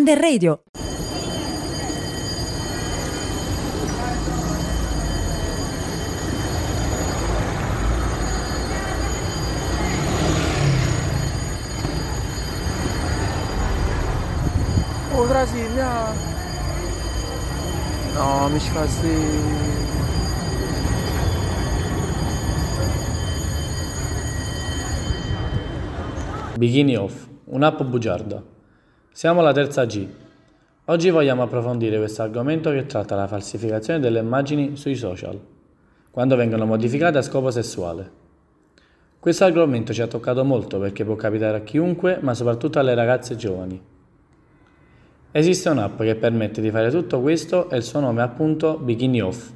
Under Radio. Oh Brasilia! No, mi ci. Bikini Off, un'app bugiarda. Siamo alla terza G. Oggi vogliamo approfondire questo argomento che tratta la falsificazione delle immagini sui social, quando vengono modificate a scopo sessuale. Questo argomento ci ha toccato molto perché può capitare a chiunque, ma soprattutto alle ragazze giovani. Esiste un'app che permette di fare tutto questo e il suo nome è appunto Bikini Off.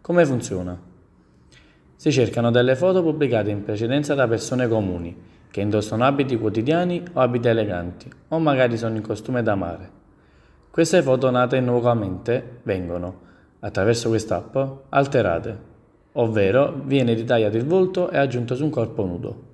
Come funziona? Si cercano delle foto pubblicate in precedenza da persone comuni, che indossano abiti quotidiani o abiti eleganti, o magari sono in costume da mare. Queste foto nate nuovamente vengono, attraverso quest'app, alterate, ovvero viene ritagliato il volto e aggiunto su un corpo nudo.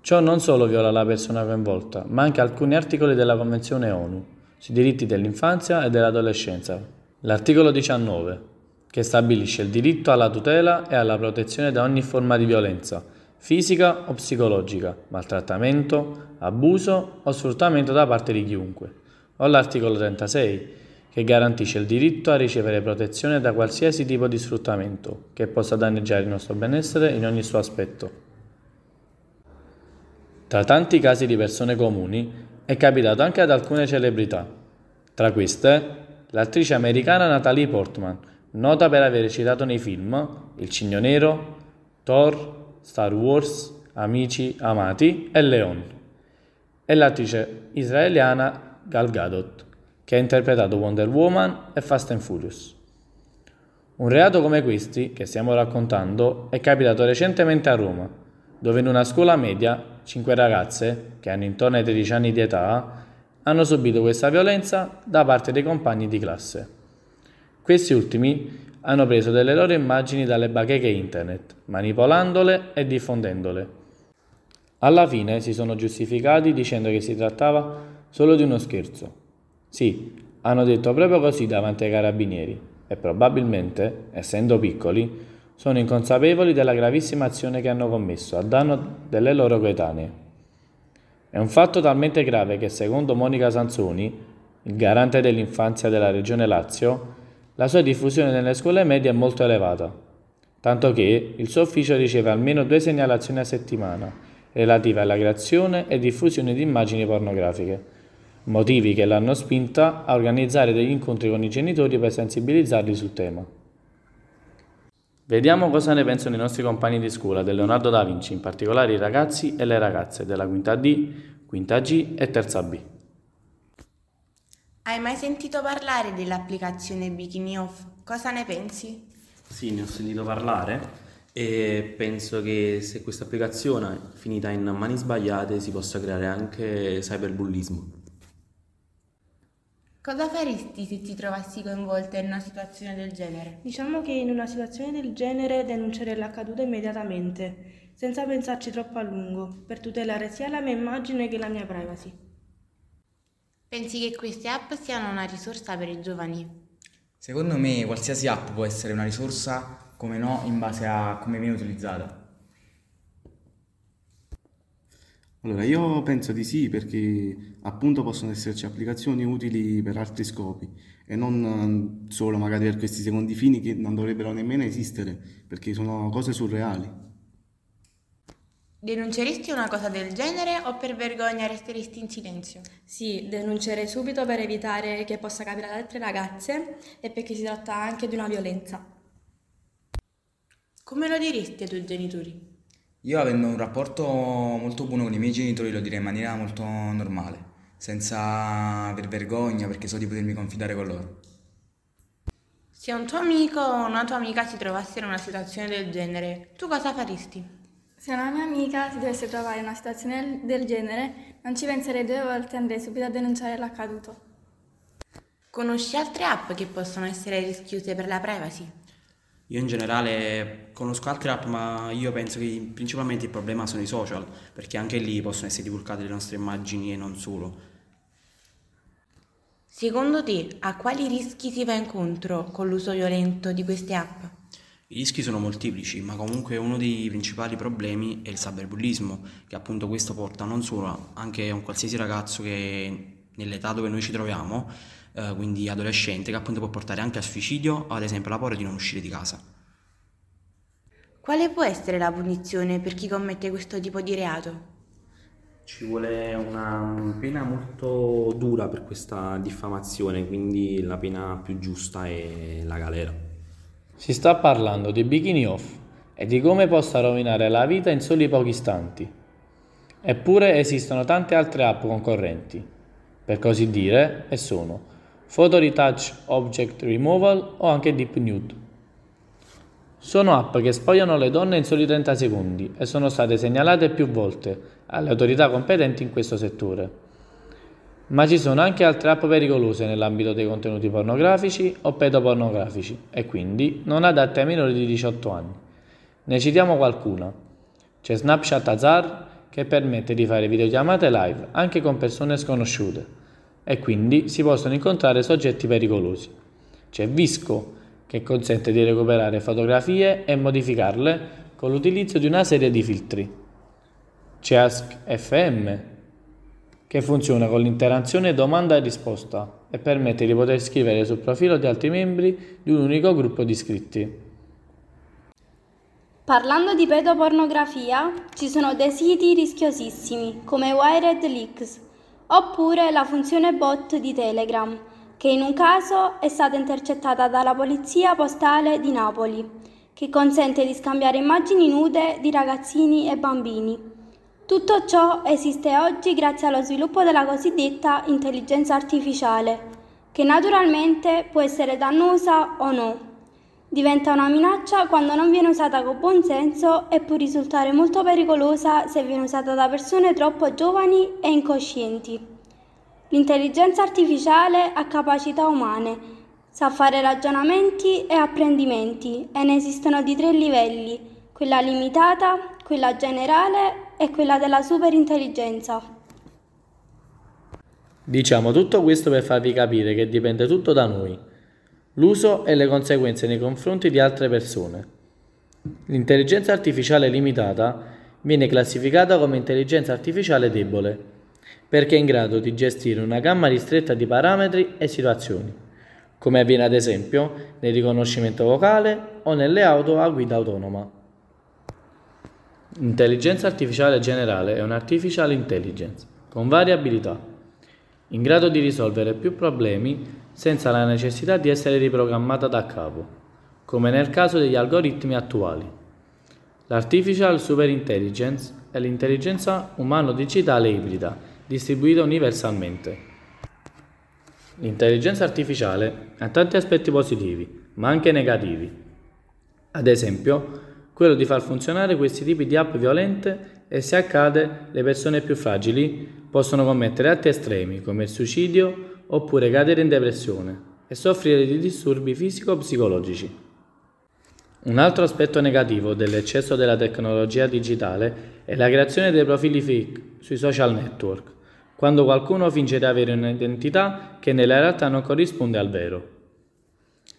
Ciò non solo viola la persona coinvolta, ma anche alcuni articoli della Convenzione ONU sui diritti dell'infanzia e dell'adolescenza. L'articolo 19, che stabilisce il diritto alla tutela e alla protezione da ogni forma di violenza, fisica o psicologica, maltrattamento, abuso o sfruttamento da parte di chiunque. O l'articolo 36, che garantisce il diritto a ricevere protezione da qualsiasi tipo di sfruttamento che possa danneggiare il nostro benessere in ogni suo aspetto. Tra tanti casi di persone comuni è capitato anche ad alcune celebrità. Tra queste, l'attrice americana Natalie Portman, nota per aver citato nei film Il Cigno Nero, Thor, Star Wars, Amici, Amati e Leon, e l'attrice israeliana Gal Gadot, che ha interpretato Wonder Woman e Fast and Furious. Un reato come questi, che stiamo raccontando, è capitato recentemente a Roma, dove in una scuola media cinque ragazze, che hanno intorno ai 13 anni di età, hanno subito questa violenza da parte dei compagni di classe. Questi ultimi hanno preso delle loro immagini dalle bacheche internet, manipolandole e diffondendole. Alla fine si sono giustificati dicendo che si trattava solo di uno scherzo. Sì, hanno detto proprio così davanti ai carabinieri e probabilmente, essendo piccoli, sono inconsapevoli della gravissima azione che hanno commesso a danno delle loro coetanee. È un fatto talmente grave che secondo Monica Sanzoni, il garante dell'infanzia della regione Lazio, la sua diffusione nelle scuole medie è molto elevata, tanto che il suo ufficio riceve almeno due segnalazioni a settimana relative alla creazione e diffusione di immagini pornografiche, motivi che l'hanno spinta a organizzare degli incontri con i genitori per sensibilizzarli sul tema. Vediamo cosa ne pensano i nostri compagni di scuola del Leonardo da Vinci, in particolare i ragazzi e le ragazze della quinta D, quinta G e terza B. Hai mai sentito parlare dell'applicazione Bikini Off? Cosa ne pensi? Sì, ne ho sentito parlare e penso che se questa applicazione finita in mani sbagliate si possa creare anche cyberbullismo. Cosa faresti se ti trovassi coinvolta in una situazione del genere? Diciamo che in una situazione del genere denuncerei l'accaduto immediatamente, senza pensarci troppo a lungo, per tutelare sia la mia immagine che la mia privacy. Pensi che queste app siano una risorsa per i giovani? Secondo me qualsiasi app può essere una risorsa, come no, in base a come viene utilizzata. Allora, io penso di sì perché appunto possono esserci applicazioni utili per altri scopi e non eh, solo magari per questi secondi fini che non dovrebbero nemmeno esistere perché sono cose surreali. Denunceresti una cosa del genere o per vergogna resteresti in silenzio? Sì, denuncerei subito per evitare che possa capire ad altre ragazze e perché si tratta anche di una violenza. Come lo diresti ai tuoi genitori? Io avendo un rapporto molto buono con i miei genitori lo direi in maniera molto normale, senza aver vergogna perché so di potermi confidare con loro. Se un tuo amico o una tua amica si trovasse in una situazione del genere, tu cosa faresti? Se una mia amica si dovesse trovare in una situazione del genere, non ci penserei due volte e andrei subito a denunciare l'accaduto. Conosci altre app che possono essere rischiuse per la privacy? Io in generale conosco altre app, ma io penso che principalmente il problema sono i social, perché anche lì possono essere divulgate le nostre immagini e non solo. Secondo te, a quali rischi si va incontro con l'uso violento di queste app? I rischi sono molteplici, ma comunque uno dei principali problemi è il cyberbullismo, che appunto questo porta non solo anche a un qualsiasi ragazzo che nell'età dove noi ci troviamo, eh, quindi adolescente, che appunto può portare anche al suicidio o ad esempio alla paura di non uscire di casa. Quale può essere la punizione per chi commette questo tipo di reato? Ci vuole una pena molto dura per questa diffamazione, quindi la pena più giusta è la galera. Si sta parlando di bikini off e di come possa rovinare la vita in soli pochi istanti. Eppure esistono tante altre app concorrenti, per così dire, e sono Photo Retouch Object Removal o anche Deep Nude. Sono app che spogliano le donne in soli 30 secondi e sono state segnalate più volte alle autorità competenti in questo settore. Ma ci sono anche altre app pericolose nell'ambito dei contenuti pornografici o pedopornografici e quindi non adatte ai minori di 18 anni. Ne citiamo qualcuna. C'è Snapchat Azar che permette di fare videochiamate live anche con persone sconosciute e quindi si possono incontrare soggetti pericolosi. C'è Visco che consente di recuperare fotografie e modificarle con l'utilizzo di una serie di filtri. C'è Ask FM, che funziona con l'interazione domanda e risposta e permette di poter scrivere sul profilo di altri membri di un unico gruppo di iscritti. Parlando di pedopornografia, ci sono dei siti rischiosissimi come Wired Leaks oppure la funzione bot di Telegram che in un caso è stata intercettata dalla Polizia Postale di Napoli, che consente di scambiare immagini nude di ragazzini e bambini. Tutto ciò esiste oggi grazie allo sviluppo della cosiddetta intelligenza artificiale, che naturalmente può essere dannosa o no. Diventa una minaccia quando non viene usata con buon senso e può risultare molto pericolosa se viene usata da persone troppo giovani e incoscienti. L'intelligenza artificiale ha capacità umane, sa fare ragionamenti e apprendimenti e ne esistono di tre livelli, quella limitata, quella generale e quella della superintelligenza. Diciamo tutto questo per farvi capire che dipende tutto da noi, l'uso e le conseguenze nei confronti di altre persone. L'intelligenza artificiale limitata viene classificata come intelligenza artificiale debole perché è in grado di gestire una gamma ristretta di parametri e situazioni, come avviene ad esempio nel riconoscimento vocale o nelle auto a guida autonoma. L'intelligenza artificiale generale è un'artificial intelligence con varie abilità, in grado di risolvere più problemi senza la necessità di essere riprogrammata da capo, come nel caso degli algoritmi attuali. L'artificial superintelligence è l'intelligenza umano-digitale ibrida distribuita universalmente. L'intelligenza artificiale ha tanti aspetti positivi, ma anche negativi. Ad esempio, quello di far funzionare questi tipi di app violente e se accade le persone più fragili possono commettere atti estremi come il suicidio oppure cadere in depressione e soffrire di disturbi fisico-psicologici. Un altro aspetto negativo dell'eccesso della tecnologia digitale è la creazione dei profili fake sui social network quando qualcuno finge di avere un'identità che nella realtà non corrisponde al vero.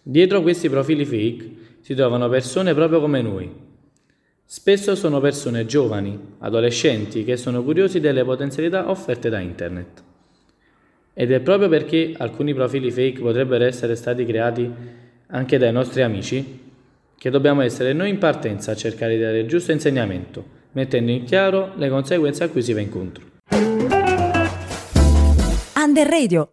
Dietro questi profili fake si trovano persone proprio come noi. Spesso sono persone giovani, adolescenti, che sono curiosi delle potenzialità offerte da Internet. Ed è proprio perché alcuni profili fake potrebbero essere stati creati anche dai nostri amici che dobbiamo essere noi in partenza a cercare di dare il giusto insegnamento, mettendo in chiaro le conseguenze a cui si va incontro. Under Radio